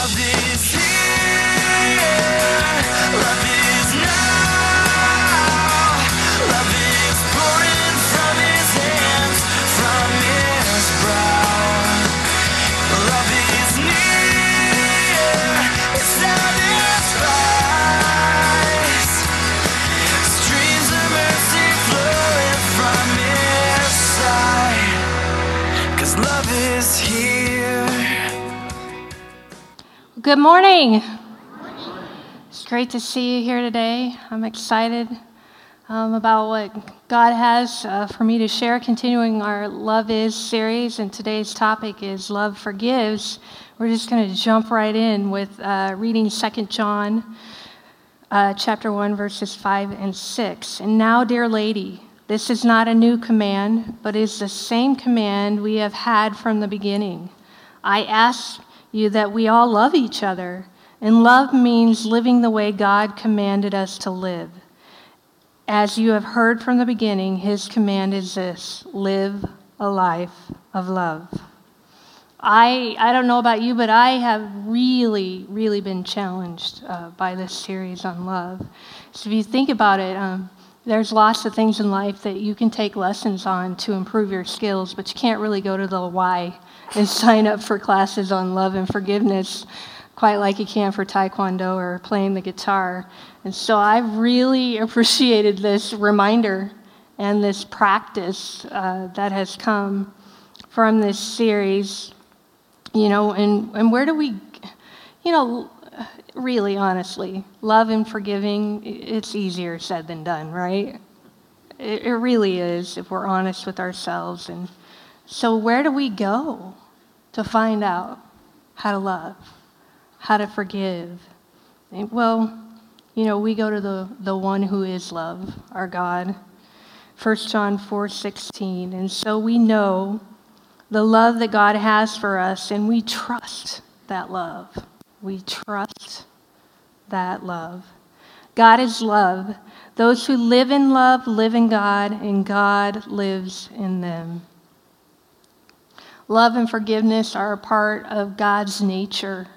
Love is Good morning. It's great to see you here today. I'm excited um, about what God has uh, for me to share, continuing our Love Is series. And today's topic is Love Forgives. We're just going to jump right in with uh, reading 2 John uh, chapter 1, verses 5 and 6. And now, dear lady, this is not a new command, but is the same command we have had from the beginning. I ask you that we all love each other. And love means living the way God commanded us to live. As you have heard from the beginning, his command is this live a life of love. I, I don't know about you, but I have really, really been challenged uh, by this series on love. So if you think about it, um, there's lots of things in life that you can take lessons on to improve your skills, but you can't really go to the Y and sign up for classes on love and forgiveness quite like you can for taekwondo or playing the guitar. And so I've really appreciated this reminder and this practice uh, that has come from this series. You know, and, and where do we, you know, really honestly, love and forgiving, it's easier said than done, right? It, it really is if we're honest with ourselves. And so, where do we go to find out how to love, how to forgive? And, well, you know, we go to the, the one who is love, our God. 1 John 4 16. And so we know the love that God has for us, and we trust that love. We trust that love. God is love. Those who live in love live in God, and God lives in them. Love and forgiveness are a part of God's nature.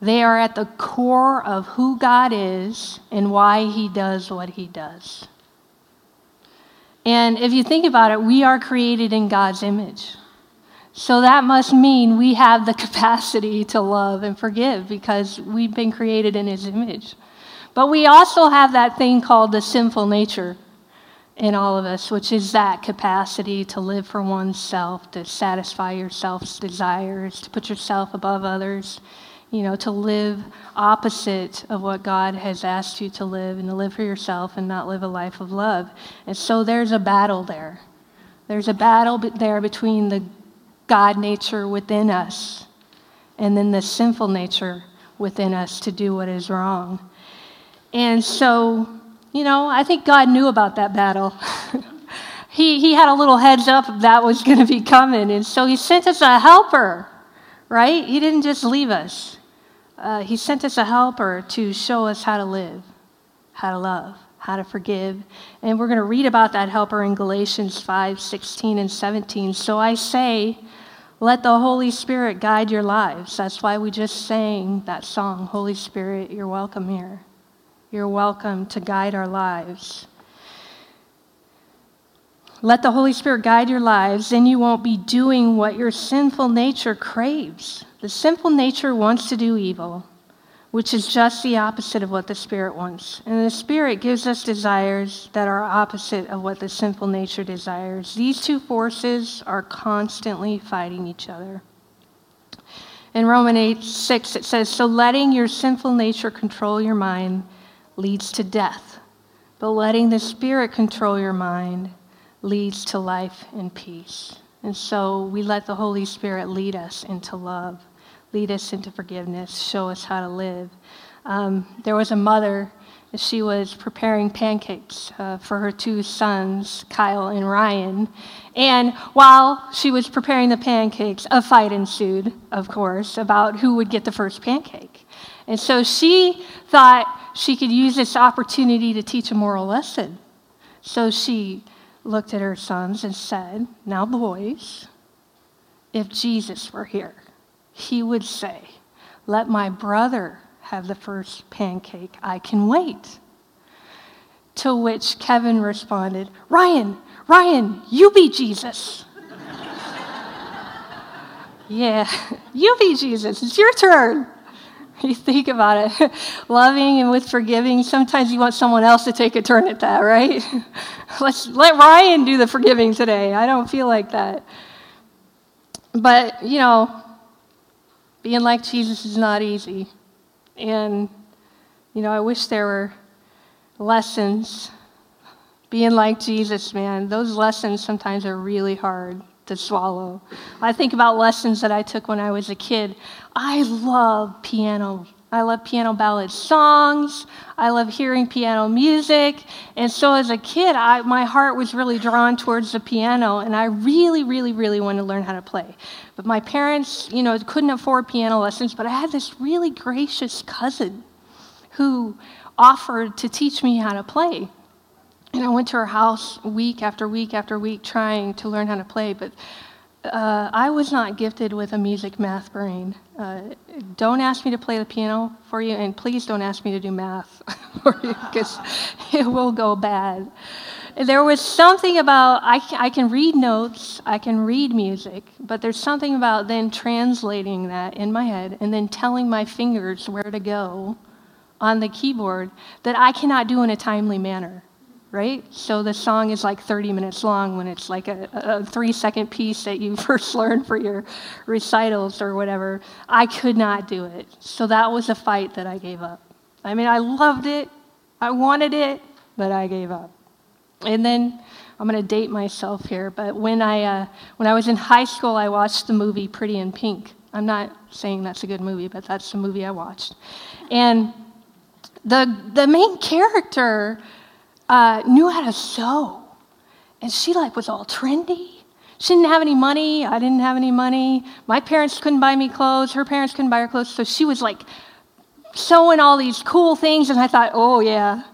They are at the core of who God is and why he does what he does. And if you think about it, we are created in God's image. So that must mean we have the capacity to love and forgive because we've been created in his image. But we also have that thing called the sinful nature in all of us, which is that capacity to live for oneself, to satisfy yourself's desires, to put yourself above others, you know, to live opposite of what God has asked you to live and to live for yourself and not live a life of love. And so there's a battle there. There's a battle there between the God nature within us and then the sinful nature within us to do what is wrong. And so, you know, I think God knew about that battle. he, he had a little heads up that was going to be coming. And so he sent us a helper, right? He didn't just leave us. Uh, he sent us a helper to show us how to live, how to love, how to forgive. And we're going to read about that helper in Galatians 5 16 and 17. So I say, let the Holy Spirit guide your lives. That's why we just sang that song, Holy Spirit, you're welcome here. You're welcome to guide our lives. Let the Holy Spirit guide your lives, then you won't be doing what your sinful nature craves. The sinful nature wants to do evil, which is just the opposite of what the Spirit wants. And the Spirit gives us desires that are opposite of what the sinful nature desires. These two forces are constantly fighting each other. In Romans 8 6, it says, So letting your sinful nature control your mind leads to death, but letting the Spirit control your mind leads to life and peace. And so we let the Holy Spirit lead us into love, lead us into forgiveness, show us how to live. Um, there was a mother, she was preparing pancakes uh, for her two sons, Kyle and Ryan. And while she was preparing the pancakes, a fight ensued, of course, about who would get the first pancake. And so she thought she could use this opportunity to teach a moral lesson. So she looked at her sons and said, Now, boys, if Jesus were here, he would say, Let my brother have the first pancake. I can wait. To which Kevin responded, Ryan, Ryan, you be Jesus. yeah, you be Jesus. It's your turn. You think about it. Loving and with forgiving, sometimes you want someone else to take a turn at that, right? Let's let Ryan do the forgiving today. I don't feel like that. But, you know, being like Jesus is not easy. And, you know, I wish there were lessons. Being like Jesus, man, those lessons sometimes are really hard to swallow. I think about lessons that I took when I was a kid. I love piano. I love piano ballad songs. I love hearing piano music. And so as a kid, I, my heart was really drawn towards the piano, and I really, really, really wanted to learn how to play. But my parents, you know, couldn't afford piano lessons, but I had this really gracious cousin who offered to teach me how to play. And I went to her house week after week after week trying to learn how to play, but uh, I was not gifted with a music math brain. Uh, don't ask me to play the piano for you, and please don't ask me to do math for you, because it will go bad. There was something about, I, I can read notes, I can read music, but there's something about then translating that in my head and then telling my fingers where to go on the keyboard that I cannot do in a timely manner right? So the song is like 30 minutes long when it's like a, a, three second piece that you first learned for your recitals or whatever. I could not do it. So that was a fight that I gave up. I mean, I loved it, I wanted it, but I gave up. And then I'm going to date myself here, but when I, uh, when I was in high school, I watched the movie Pretty in Pink. I'm not saying that's a good movie, but that's the movie I watched. And the, the main character uh, knew how to sew. And she like was all trendy. She didn't have any money. I didn't have any money. My parents couldn't buy me clothes. Her parents couldn't buy her clothes. So she was like sewing all these cool things. And I thought, oh, yeah,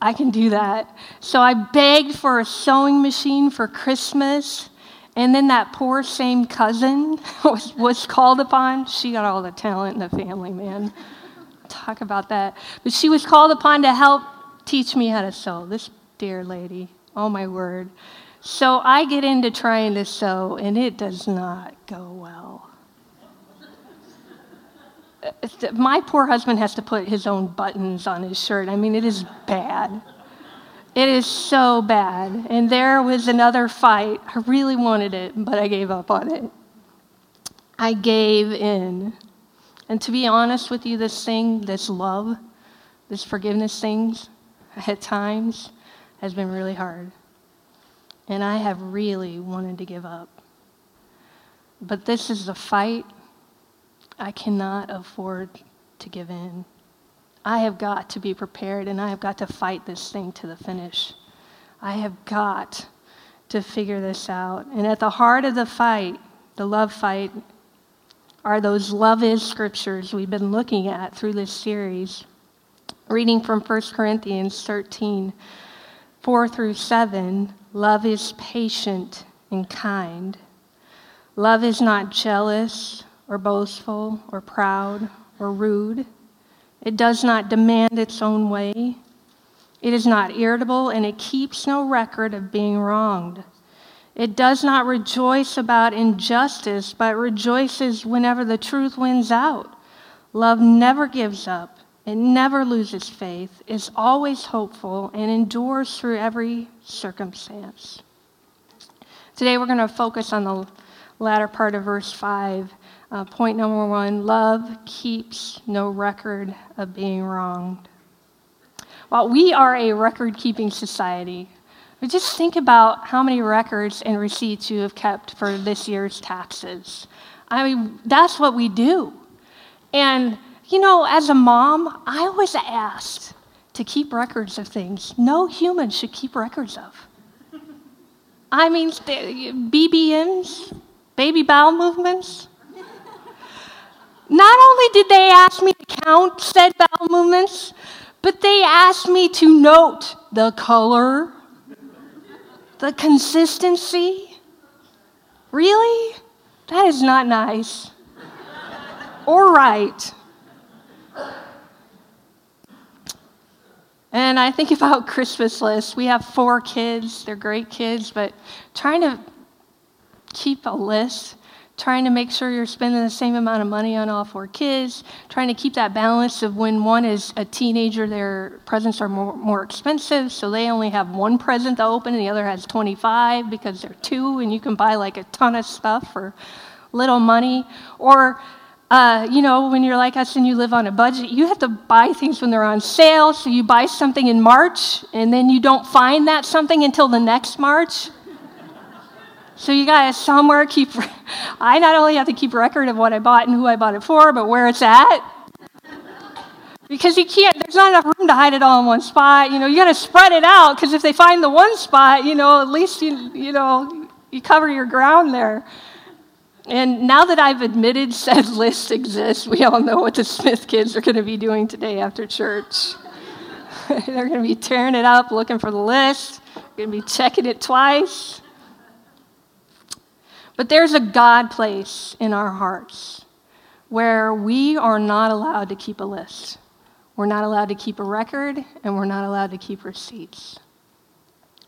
I can do that. So I begged for a sewing machine for Christmas. And then that poor same cousin was, was called upon. She got all the talent in the family, man. Talk about that. But she was called upon to help teach me how to sew. This dear lady, oh my word. So I get into trying to sew, and it does not go well. My poor husband has to put his own buttons on his shirt. I mean, it is bad. It is so bad. And there was another fight. I really wanted it, but I gave up on it. I gave in. And to be honest with you, this thing, this love, this forgiveness things, at times has been really hard. And I have really wanted to give up. But this is a fight I cannot afford to give in. I have got to be prepared and I have got to fight this thing to the finish. I have got to figure this out. And at the heart of the fight, the love fight, are those love is scriptures we've been looking at through this series. Reading from 1 Corinthians 13, 4 through 7 love is patient and kind. Love is not jealous or boastful or proud or rude. It does not demand its own way. It is not irritable and it keeps no record of being wronged. It does not rejoice about injustice, but rejoices whenever the truth wins out. Love never gives up. It never loses faith, is always hopeful, and endures through every circumstance. Today we're going to focus on the latter part of verse 5. Uh, point number one love keeps no record of being wronged. While we are a record keeping society. But just think about how many records and receipts you have kept for this year's taxes. I mean, that's what we do. And you know, as a mom, I was asked to keep records of things no human should keep records of. I mean, BBMs, baby bowel movements. Not only did they ask me to count said bowel movements, but they asked me to note the color, the consistency. Really? That is not nice. or right. And I think about Christmas lists. We have four kids, they're great kids, but trying to keep a list, trying to make sure you're spending the same amount of money on all four kids, trying to keep that balance of when one is a teenager, their presents are more, more expensive, so they only have one present to open and the other has 25 because they're two, and you can buy like a ton of stuff for little money. Or uh, you know, when you're like us and you live on a budget, you have to buy things when they're on sale. So you buy something in March and then you don't find that something until the next March. so you got to somewhere keep. I not only have to keep record of what I bought and who I bought it for, but where it's at. Because you can't, there's not enough room to hide it all in one spot. You know, you got to spread it out because if they find the one spot, you know, at least you, you know, you cover your ground there. And now that I've admitted said list exists, we all know what the Smith kids are going to be doing today after church. They're going to be tearing it up, looking for the list, going to be checking it twice. But there's a God place in our hearts where we are not allowed to keep a list. We're not allowed to keep a record, and we're not allowed to keep receipts.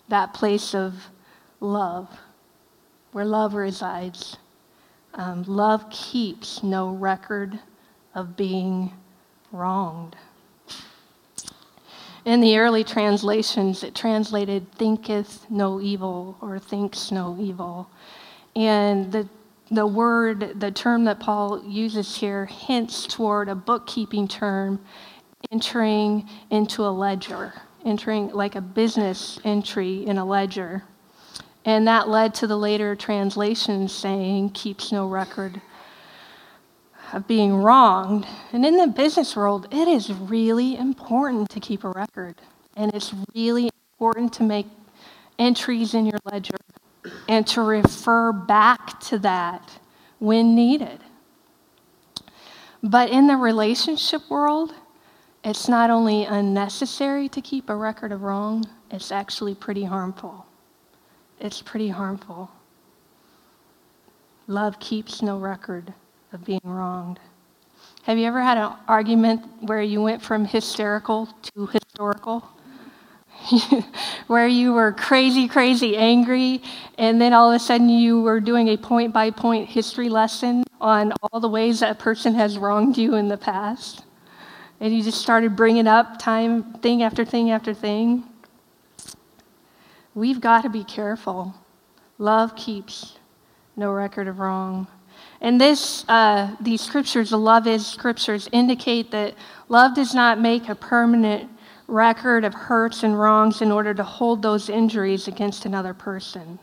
That place of love, where love resides. Um, love keeps no record of being wronged. In the early translations, it translated thinketh no evil or thinks no evil. And the, the word, the term that Paul uses here, hints toward a bookkeeping term entering into a ledger, entering like a business entry in a ledger. And that led to the later translations saying, keeps no record of being wronged. And in the business world, it is really important to keep a record. And it's really important to make entries in your ledger and to refer back to that when needed. But in the relationship world, it's not only unnecessary to keep a record of wrong, it's actually pretty harmful it's pretty harmful. Love keeps no record of being wronged. Have you ever had an argument where you went from hysterical to historical? where you were crazy, crazy angry, and then all of a sudden you were doing a point by point history lesson on all the ways that person has wronged you in the past. And you just started bringing up time, thing after thing after thing. We've got to be careful. Love keeps no record of wrong. And this, uh, these scriptures, the love is scriptures, indicate that love does not make a permanent record of hurts and wrongs in order to hold those injuries against another person.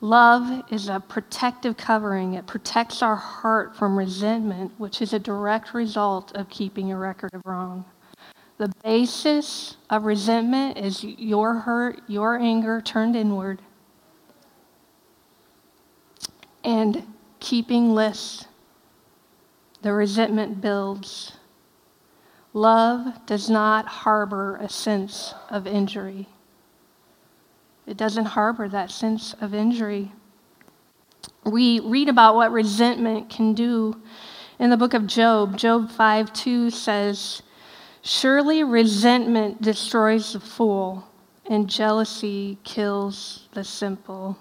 Love is a protective covering. It protects our heart from resentment, which is a direct result of keeping a record of wrong. The basis of resentment is your hurt, your anger turned inward, and keeping lists. The resentment builds. Love does not harbor a sense of injury. It doesn't harbor that sense of injury. We read about what resentment can do in the book of Job. Job 5 2 says, Surely resentment destroys the fool, and jealousy kills the simple.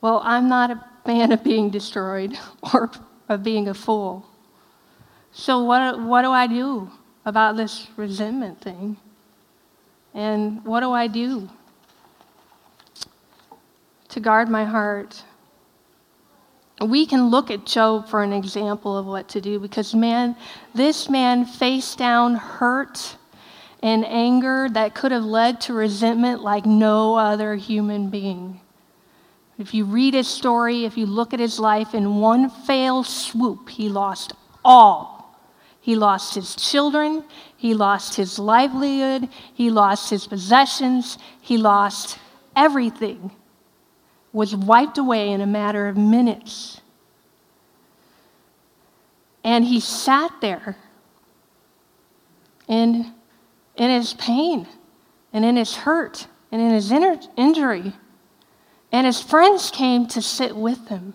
Well, I'm not a fan of being destroyed or of being a fool. So, what, what do I do about this resentment thing? And what do I do to guard my heart? We can look at Job for an example of what to do because, man, this man faced down hurt and anger that could have led to resentment like no other human being. If you read his story, if you look at his life, in one failed swoop, he lost all. He lost his children, he lost his livelihood, he lost his possessions, he lost everything was wiped away in a matter of minutes. And he sat there in, in his pain and in his hurt and in his inner, injury. And his friends came to sit with him.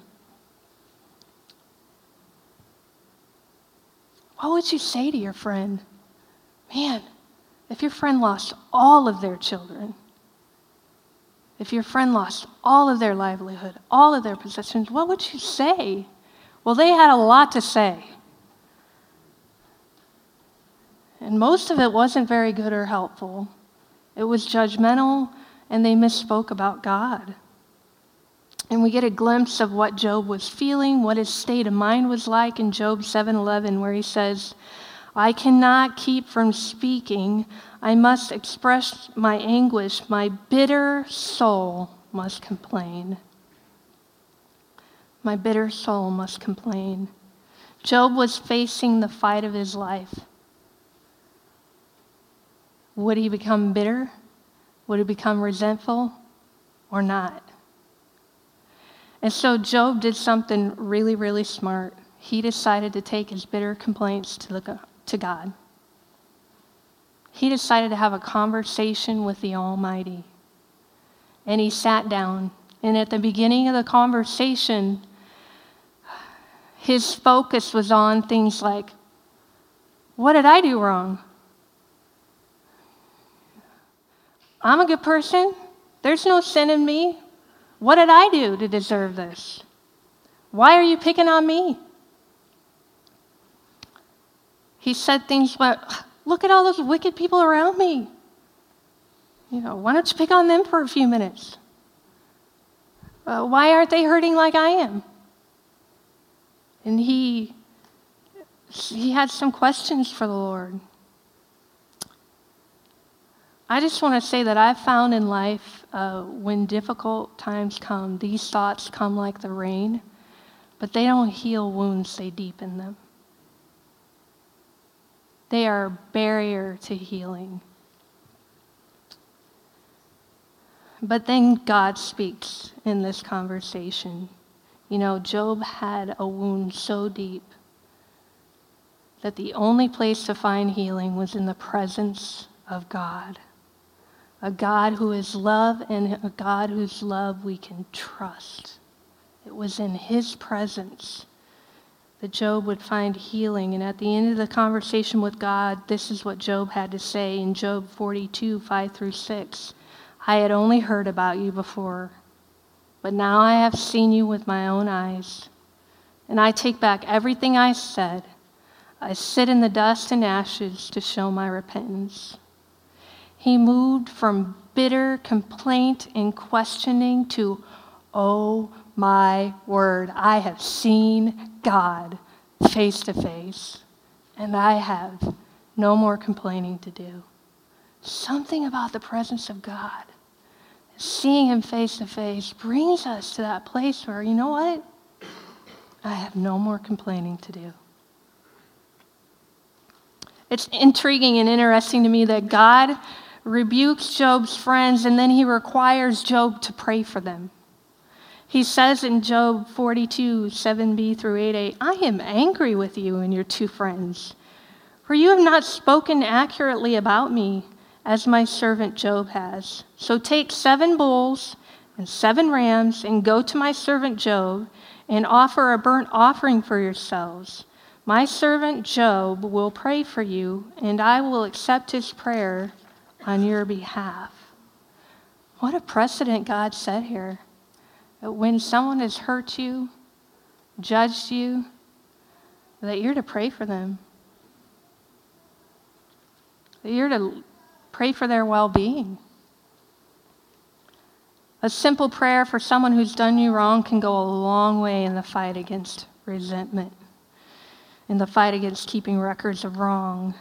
What would you say to your friend? Man, if your friend lost all of their children, if your friend lost all of their livelihood, all of their possessions, what would you say? Well, they had a lot to say. And most of it wasn't very good or helpful. It was judgmental, and they misspoke about God. And we get a glimpse of what Job was feeling, what his state of mind was like in Job 7:11 where he says, "I cannot keep from speaking. I must express my anguish. My bitter soul must complain." My bitter soul must complain. Job was facing the fight of his life. Would he become bitter? Would he become resentful or not? And so Job did something really, really smart. He decided to take his bitter complaints to, the, to God. He decided to have a conversation with the Almighty. And he sat down. And at the beginning of the conversation, his focus was on things like, What did I do wrong? I'm a good person. There's no sin in me. What did I do to deserve this? Why are you picking on me? He said things like, Look at all those wicked people around me. You know, why don't you pick on them for a few minutes? Uh, why aren't they hurting like I am? And he, he had some questions for the Lord. I just want to say that I've found in life uh, when difficult times come, these thoughts come like the rain, but they don't heal wounds, they deepen them. They are a barrier to healing. But then God speaks in this conversation. You know, Job had a wound so deep that the only place to find healing was in the presence of God a God who is love and a God whose love we can trust. It was in his presence that Job would find healing. And at the end of the conversation with God, this is what Job had to say in Job 42 5 through 6. I had only heard about you before, but now I have seen you with my own eyes. And I take back everything I said. I sit in the dust and ashes to show my repentance. He moved from bitter complaint and questioning to, oh my word, I have seen God face to face, and I have no more complaining to do. Something about the presence of God, seeing Him face to face, brings us to that place where, you know what? I have no more complaining to do. It's intriguing and interesting to me that God rebukes Job's friends, and then he requires Job to pray for them. He says in Job 42, 7b through 8a, I am angry with you and your two friends, for you have not spoken accurately about me, as my servant Job has. So take seven bulls and seven rams, and go to my servant Job, and offer a burnt offering for yourselves. My servant Job will pray for you, and I will accept his prayer on your behalf. What a precedent God set here. When someone has hurt you, judged you, that you're to pray for them. That you're to pray for their well being. A simple prayer for someone who's done you wrong can go a long way in the fight against resentment, in the fight against keeping records of wrong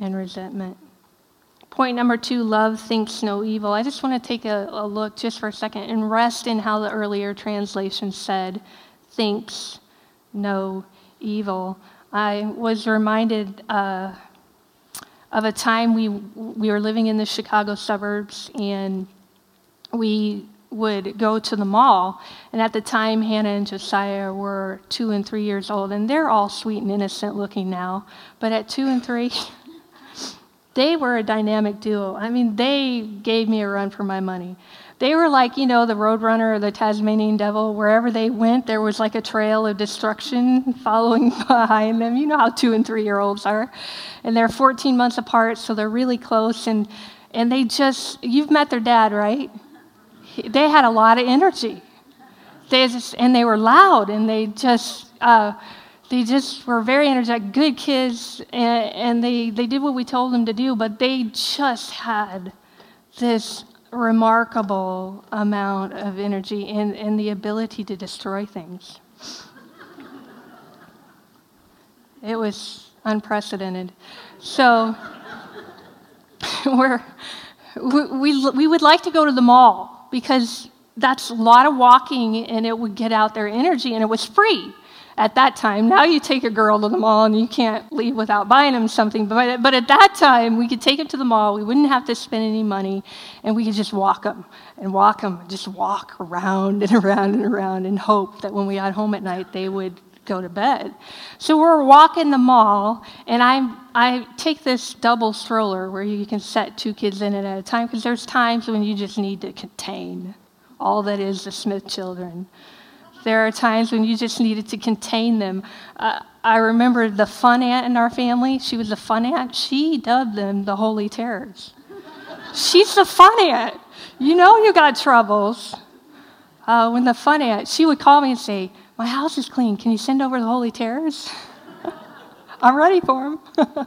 and resentment. Point number two love thinks no evil. I just want to take a, a, look just for a second and rest in how the earlier translation said, thinks no evil. I was reminded uh, of a time we, we were living in the Chicago suburbs and we would go to the mall. And at the time, Hannah and Josiah were two and three years old, and they're all sweet and innocent looking now. But at two and three, they were a dynamic duo. I mean, they gave me a run for my money They were like, you know, the Roadrunner or the Tasmanian Devil. Wherever they went, there was like a trail of destruction following behind them. You know how two and three year olds are. And they're 14 months apart, so they're really close. And, and they just, you've met their dad, right? They had a lot of energy. They just, and they were loud, and they just, uh, they just were very energetic, good kids, and, and they, they did what we told them to do, but they just had this remarkable amount of energy and, and the ability to destroy things. It was unprecedented. So we're, we, we, we would like to go to the mall because that's a lot of walking and it would get out their energy and it was free at that time. Now you take a girl to the mall and you can't leave without buying them something. But, but at that time, we could take them to the mall. We wouldn't have to spend any money and we could just walk them and walk them, just walk around and around and around and hope that when we got home at night, they would go to bed. So we're walking the mall, and I I take this double stroller where you can set two kids in it at a time because there's times when you just need to contain all that is the Smith children. There are times when you just needed to contain them. Uh, I remember the fun aunt in our family. She was a fun aunt. She dubbed them the Holy Terrors. She's the fun aunt. You know you got troubles. Uh, when the fun aunt, she would call me and say, My house is clean. Can you send over the Holy Terrors? I'm ready for them.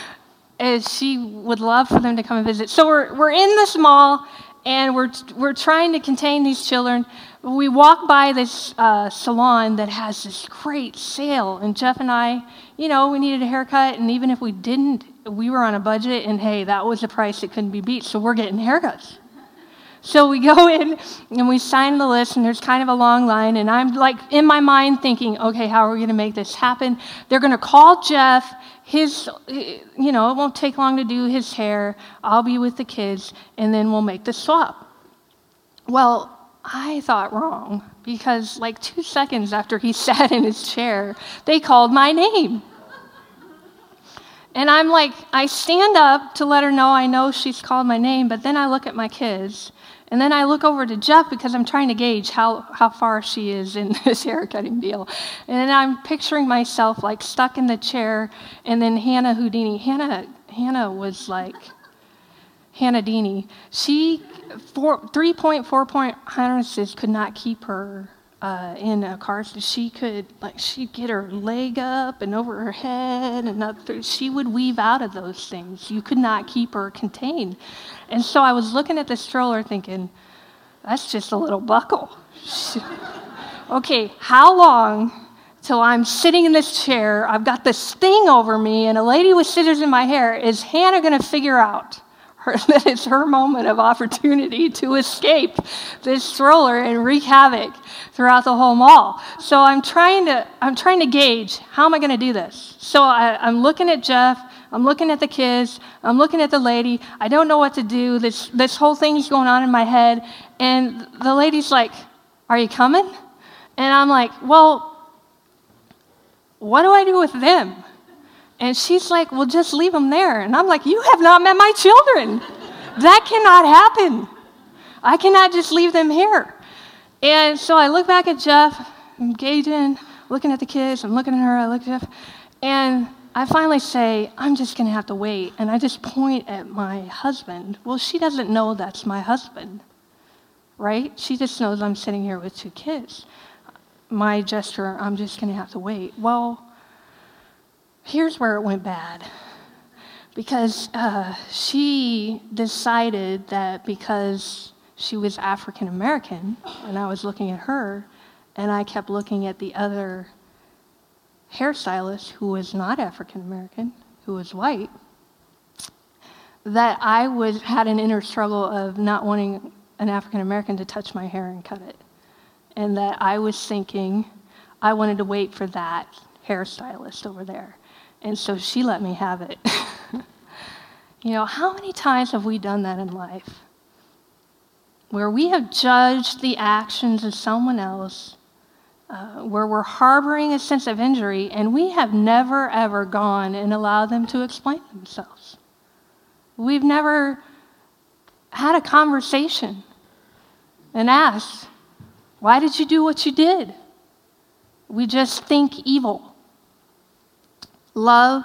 and she would love for them to come and visit. So we're, we're in this mall and we're, we're trying to contain these children. We walk by this uh, salon that has this great sale, and Jeff and I, you know, we needed a haircut, and even if we didn't, we were on a budget, and hey, that was the price that couldn't be beat, so we're getting haircuts. So we go in and we sign the list, and there's kind of a long line. And I'm like in my mind thinking, okay, how are we going to make this happen? They're going to call Jeff his, you know, it won't take long to do his hair. I'll be with the kids, and then we'll make the swap. Well, I thought wrong because, like, two seconds after he sat in his chair, they called my name. And I'm like, I stand up to let her know I know she's called my name, but then I look at my kids and then I look over to Jeff because I'm trying to gauge how, how far she is in this haircutting deal. And then I'm picturing myself like stuck in the chair, and then Hannah Houdini. Hannah, Hannah was like, Hannah Dini. She, 3.4 point harnesses could not keep her uh, in a car. So she could, like, she'd get her leg up and over her head, and up through. She would weave out of those things. You could not keep her contained. And so I was looking at the stroller thinking, that's just a little buckle. okay, how long till I'm sitting in this chair? I've got this thing over me, and a lady with scissors in my hair. Is Hannah going to figure out? Her, that it's her moment of opportunity to escape this stroller and wreak havoc throughout the whole mall. So I'm trying to, I'm trying to gauge how am I going to do this? So I, I'm looking at Jeff. I'm looking at the kids. I'm looking at the lady. I don't know what to do. This, this whole thing's going on in my head. And the lady's like, Are you coming? And I'm like, Well, what do I do with them? And she's like, Well, just leave them there. And I'm like, You have not met my children. That cannot happen. I cannot just leave them here. And so I look back at Jeff, I'm gauging, looking at the kids, I'm looking at her, I look at Jeff, and I finally say, I'm just going to have to wait. And I just point at my husband. Well, she doesn't know that's my husband, right? She just knows I'm sitting here with two kids. My gesture, I'm just going to have to wait. Well, here's where it went bad. Because uh, she decided that because she was African American, and I was looking at her, and I kept looking at the other hairstylist who was not African American, who was white, that I was had an inner struggle of not wanting an African American to touch my hair and cut it. And that I was thinking I wanted to wait for that hairstylist over there. And so she let me have it. you know, how many times have we done that in life? Where we have judged the actions of someone else, uh, where we're harboring a sense of injury, and we have never, ever gone and allowed them to explain themselves. We've never had a conversation and asked, Why did you do what you did? We just think evil. Love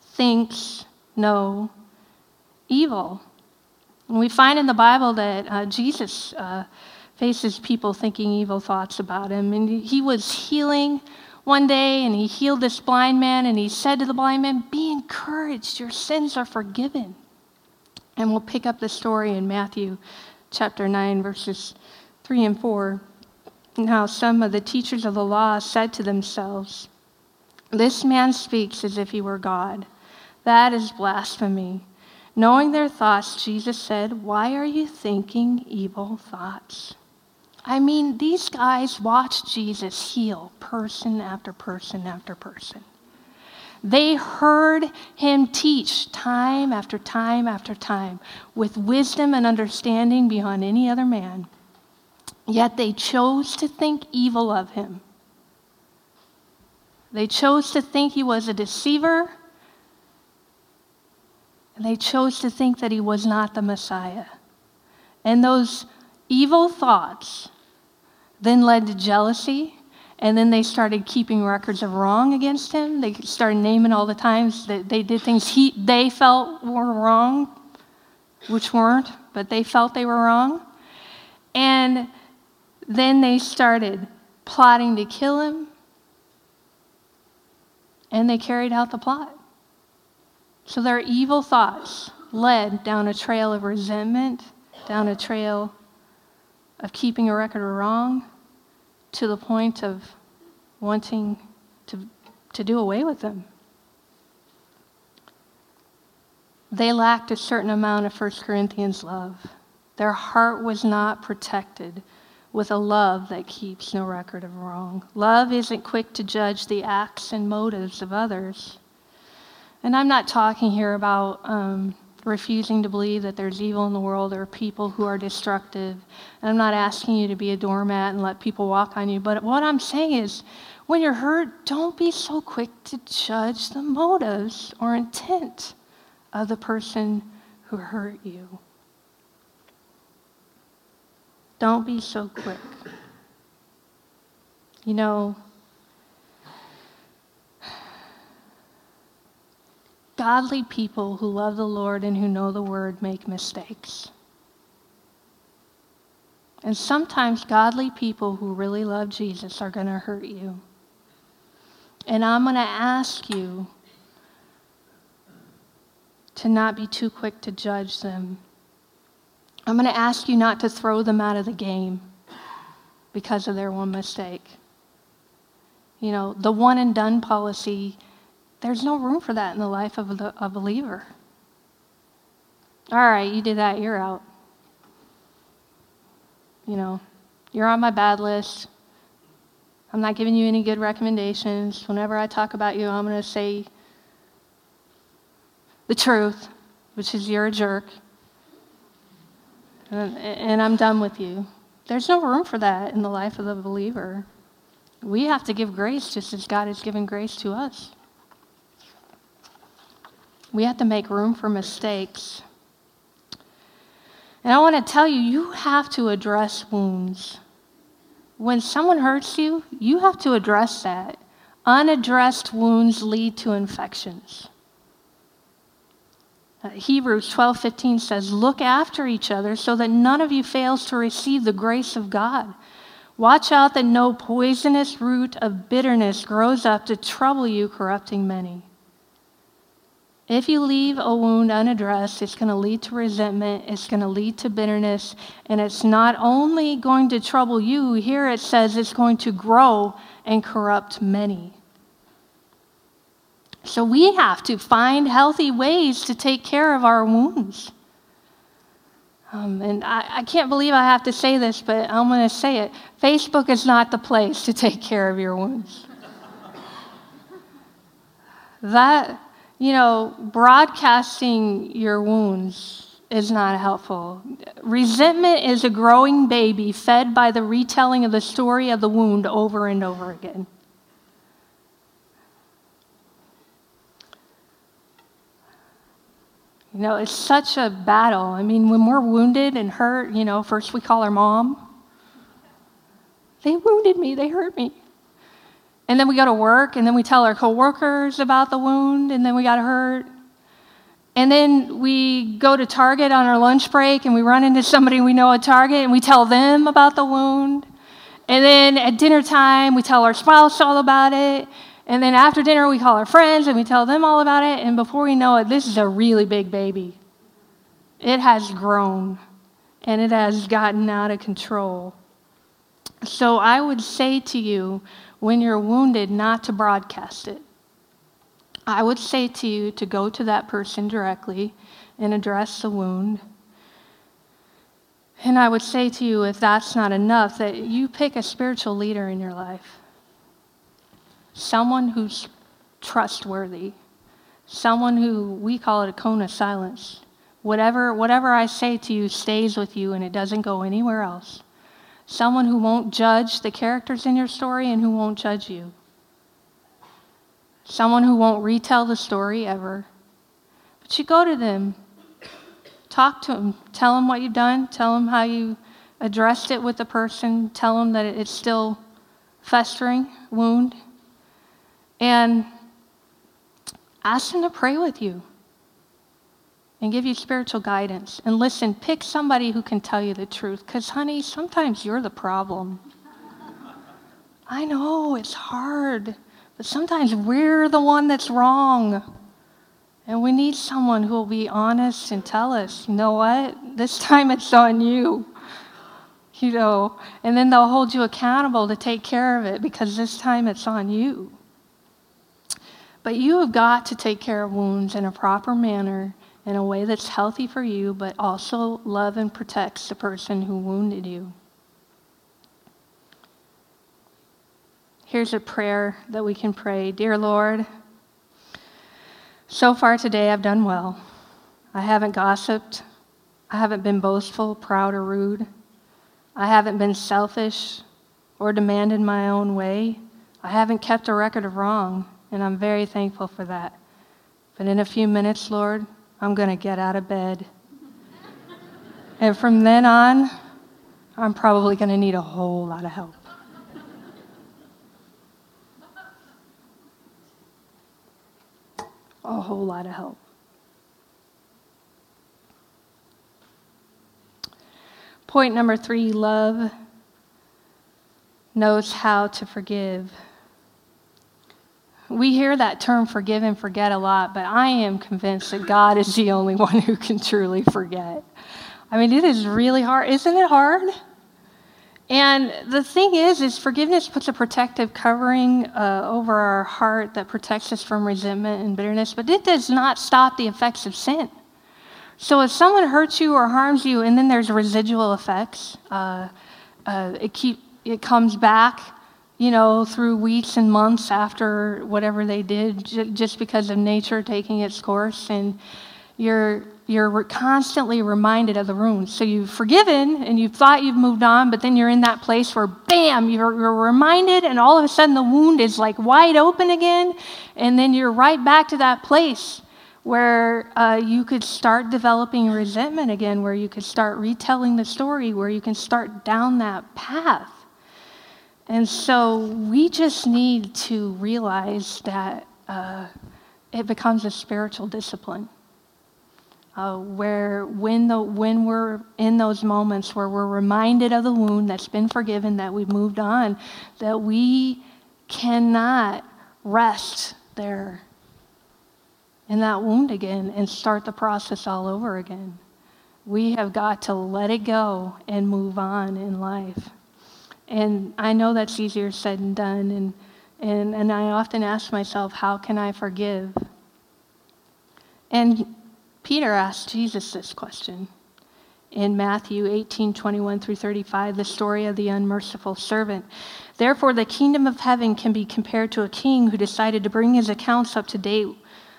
thinks no evil. And we find in the Bible that uh, Jesus uh, faces people thinking evil thoughts about him. And he was healing one day and he healed this blind man and he said to the blind man, Be encouraged, your sins are forgiven. And we'll pick up the story in Matthew chapter 9, verses 3 and 4. Now, some of the teachers of the law said to themselves, This man speaks as if he were God. That is blasphemy. Knowing their thoughts, Jesus said, Why are you thinking evil thoughts? I mean, these guys watched Jesus heal person after person after person. They heard him teach time after time after time with wisdom and understanding beyond any other man. Yet they chose to think evil of him. They chose to think he was a deceiver. And they chose to think that he was not the Messiah. And those evil thoughts then led to jealousy. And then they started keeping records of wrong against him. They started naming all the times that they did things he, they felt were wrong, which weren't, but they felt they were wrong. And then they started plotting to kill him. And they carried out the plot. So their evil thoughts led down a trail of resentment, down a trail of keeping a record of wrong, to the point of wanting to, to do away with them. They lacked a certain amount of 1 Corinthians love. Their heart was not protected with a love that keeps no record of wrong. Love isn't quick to judge the acts and motives of others. And I'm not talking here about um, refusing to believe that there's evil in the world or people who are destructive. And I'm not asking you to be a doormat and let people walk on you. But what I'm saying is, when you're hurt, don't be so quick to judge the motives or intent of the person who hurt you. Don't be so quick. You know, Godly people who love the Lord and who know the word make mistakes. And sometimes godly people who really love Jesus are going to hurt you. And I'm going to ask you to not be too quick to judge them. I'm going to ask you not to throw them out of the game because of their one mistake. You know, the one and done policy there's no room for that in the life of a, believer. All right, you did that, you're out. You know, you're on my bad list. I'm not giving you any good recommendations. Whenever I talk about you, I'm going to say the truth, which is you're a jerk. And, and I'm done with you. There's no room for that in the life of the believer. We have to give grace just as God has given grace to us. We have to make room for mistakes. And I want to tell you, you have to address wounds. When someone hurts you, you have to address that. Unaddressed wounds lead to infections. Uh, Hebrews 12:15 says, "Look after each other so that none of you fails to receive the grace of God. Watch out that no poisonous root of bitterness grows up to trouble you, corrupting many." If you leave a wound unaddressed, it's going to lead to resentment, it's going to lead to bitterness, and it's not only going to trouble you, here it says it's going to grow and corrupt many. So we have to find healthy ways to take care of our wounds. Um, and I, I can't believe I have to say this, but I'm going to say it. Facebook is not the place to take care of your wounds. that you know, broadcasting your wounds is not helpful. Resentment is a growing baby fed by the retelling of the story of the wound over and over again. You know, it's such a battle. I mean, when we're wounded and hurt, you know, first we call our mom. They wounded me, they hurt me. And then we go to work, and then we tell our coworkers about the wound, and then we got hurt. And then we go to Target on our lunch break, and we run into somebody we know at Target, and we tell them about the wound. And then at dinner time, we tell our spouse all about it. And then after dinner, we call our friends and we tell them all about it. And before we know it, this is a really big baby. It has grown and it has gotten out of control. So I would say to you, when you're wounded, not to broadcast it. I would say to you to go to that person directly and address the wound. And I would say to you, if that's not enough, that you pick a spiritual leader in your life someone who's trustworthy, someone who we call it a cone of silence. Whatever, whatever I say to you stays with you and it doesn't go anywhere else. Someone who won't judge the characters in your story and who won't judge you. Someone who won't retell the story ever. But you go to them, talk to them, tell them what you've done, tell them how you addressed it with the person, tell them that it's still festering wound and ask them to pray with you and give you spiritual guidance. And listen, pick somebody who can tell you the truth because, honey, sometimes you're the problem. I know it's hard, but sometimes we're the one that's wrong. And we need someone who will be honest and tell us, you know what? This time it's on you. You know, and then they'll hold you accountable to take care of it because this time it's on you. But you have got to take care of wounds in a proper manner, in a way that's healthy for you, but also love and protects the person who wounded you. Here's a prayer that we can pray Dear Lord, so far today I've done well. I haven't gossiped. I haven't been boastful, proud, or rude. I haven't been selfish or demanded my own way. I haven't kept a record of wrong and I'm very thankful for that. But in a few minutes, Lord, I'm going to get out of bed. and from then on, I'm probably going to need a whole lot of help. a whole lot of help. Point number three love knows how to forgive. We hear that term forgive and forget a lot, but I am convinced that God is the only one who can truly forget. I mean, it is really hard. Isn't it hard? And the thing is, is forgiveness puts a protective covering uh, over our heart that protects us from resentment and bitterness, but it does not stop the effects of sin. So if someone hurts you or harms you, and then there's residual effects, uh, uh, it keep it comes back you know, through weeks and months after whatever they did, j- just because of nature taking its course, and you're you're constantly reminded of the wounds. So you've forgiven and you thought you've moved on, but then you're in that place where, bam, you're, you're reminded, and all of a sudden the wound is like wide open again, and then you're right back to that place where uh, you could start developing resentment again, where you could start retelling the story, where you can start down that path. And so we just need to realize that uh, it becomes a spiritual discipline. Uh, where when, the, when we're in those moments where we're reminded of the wound that's been forgiven, that we've moved on, that we cannot rest there in that wound again and start the process all over again. We have got to let it go and move on in life. And I know that's easier said than done. And, and, and I often ask myself, how can I forgive? And Peter asked Jesus this question in Matthew 18 21 through 35, the story of the unmerciful servant. Therefore, the kingdom of heaven can be compared to a king who decided to bring his accounts up to date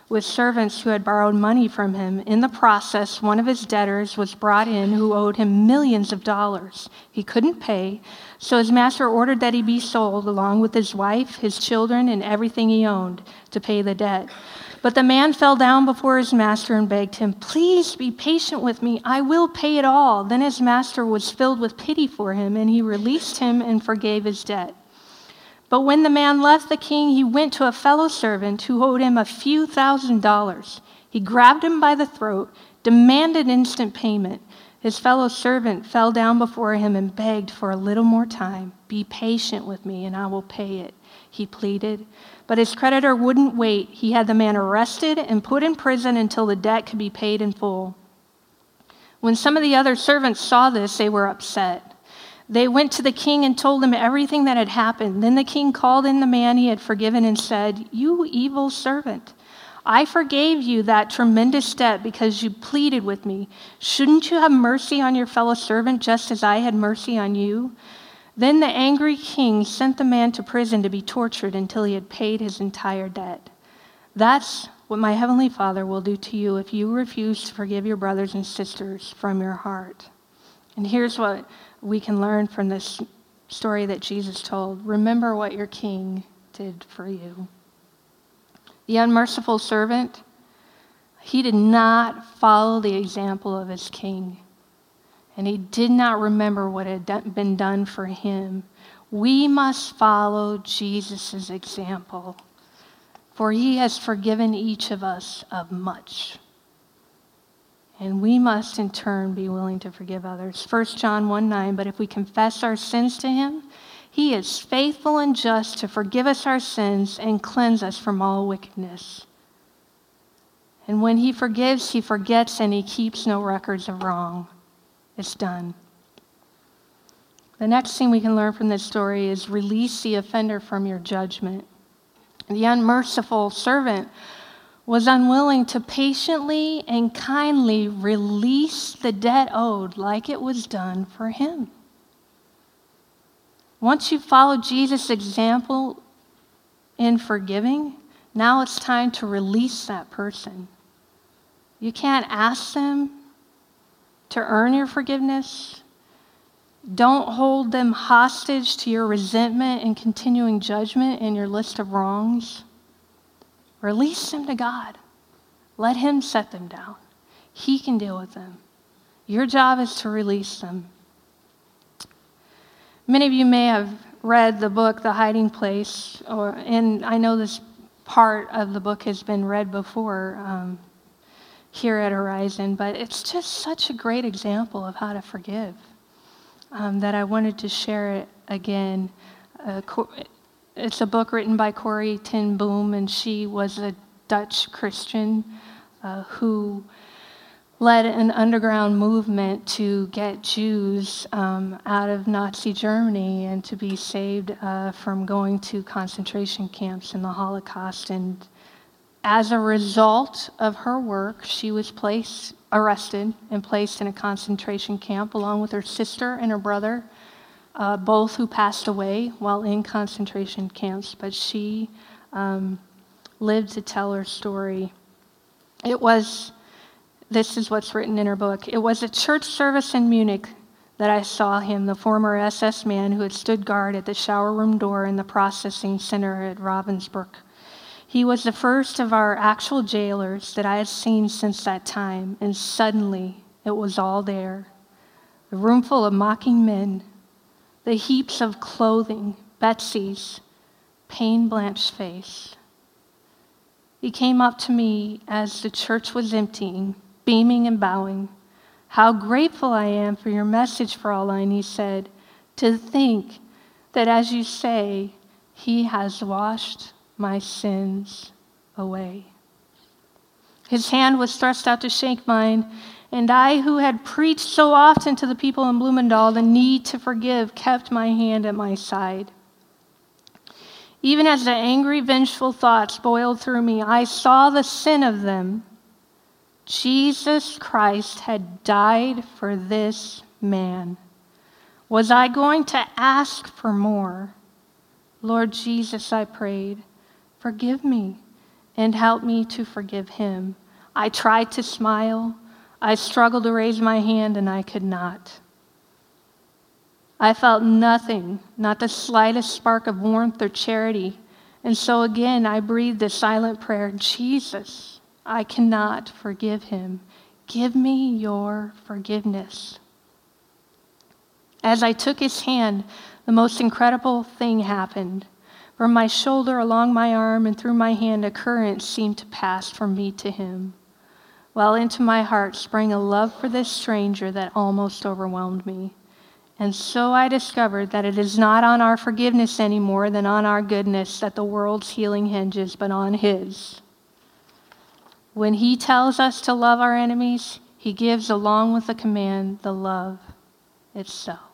with servants who had borrowed money from him. In the process, one of his debtors was brought in who owed him millions of dollars. He couldn't pay, so his master ordered that he be sold along with his wife, his children, and everything he owned to pay the debt. But the man fell down before his master and begged him, Please be patient with me. I will pay it all. Then his master was filled with pity for him, and he released him and forgave his debt. But when the man left the king, he went to a fellow servant who owed him a few thousand dollars. He grabbed him by the throat, demanded instant payment. His fellow servant fell down before him and begged for a little more time. Be patient with me, and I will pay it, he pleaded. But his creditor wouldn't wait. He had the man arrested and put in prison until the debt could be paid in full. When some of the other servants saw this, they were upset. They went to the king and told him everything that had happened. Then the king called in the man he had forgiven and said, You evil servant, I forgave you that tremendous debt because you pleaded with me. Shouldn't you have mercy on your fellow servant just as I had mercy on you? Then the angry king sent the man to prison to be tortured until he had paid his entire debt. That's what my heavenly Father will do to you if you refuse to forgive your brothers and sisters from your heart. And here's what we can learn from this story that Jesus told. Remember what your king did for you. The unmerciful servant, he did not follow the example of his king, and he did not remember what had been done for him. We must follow Jesus' example, for he has forgiven each of us of much. And we must, in turn, be willing to forgive others. 1 John 1 9, but if we confess our sins to him, he is faithful and just to forgive us our sins and cleanse us from all wickedness. And when he forgives, he forgets and he keeps no records of wrong. It's done. The next thing we can learn from this story is release the offender from your judgment. The unmerciful servant was unwilling to patiently and kindly release the debt owed like it was done for him. Once you follow Jesus' example in forgiving, now it's time to release that person. You can't ask them to earn your forgiveness. Don't hold them hostage to your resentment and continuing judgment in your list of wrongs. Release them to God. Let Him set them down. He can deal with them. Your job is to release them. Many of you may have read the book, The Hiding Place, or, and I know this part of the book has been read before um, here at Horizon, but it's just such a great example of how to forgive um, that I wanted to share it again. Uh, it's a book written by Corrie ten Boom, and she was a Dutch Christian uh, who led an underground movement to get Jews um, out of Nazi Germany and to be saved uh, from going to concentration camps in the Holocaust. And as a result of her work, she was placed, arrested, and placed in a concentration camp along with her sister and her brother uh, both who passed away while in concentration camps, but she um, lived to tell her story. It was, this is what's written in her book, it was a church service in Munich that I saw him, the former SS man who had stood guard at the shower room door in the processing center at Ravensbrück. He was the first of our actual jailers that I had seen since that time, and suddenly it was all there. A room full of mocking men the heaps of clothing, Betsy's pain blanched face. He came up to me as the church was emptying, beaming and bowing. How grateful I am for your message, Fraulein, he said, to think that as you say, he has washed my sins away. His hand was thrust out to shake mine, and I, who had preached so often to the people in Bloemendaal the need to forgive, kept my hand at my side. Even as the angry, vengeful thoughts boiled through me, I saw the sin of them. Jesus Christ had died for this man. Was I going to ask for more? Lord Jesus, I prayed, forgive me. and help me to forgive him. I tried to smile. I struggled to raise my hand, and I could not. I felt nothing, not the slightest spark of warmth or charity. And so again, I breathed a silent prayer Jesus, I cannot forgive him. Give me your forgiveness. As I took his hand, the most incredible thing happened. From my shoulder, along my arm, and through my hand, a current seemed to pass from me to him, while into my heart sprang a love for this stranger that almost overwhelmed me. And so I discovered that it is not on our forgiveness any more than on our goodness that the world's healing hinges, but on His. When He tells us to love our enemies, He gives, along with the command, the love itself.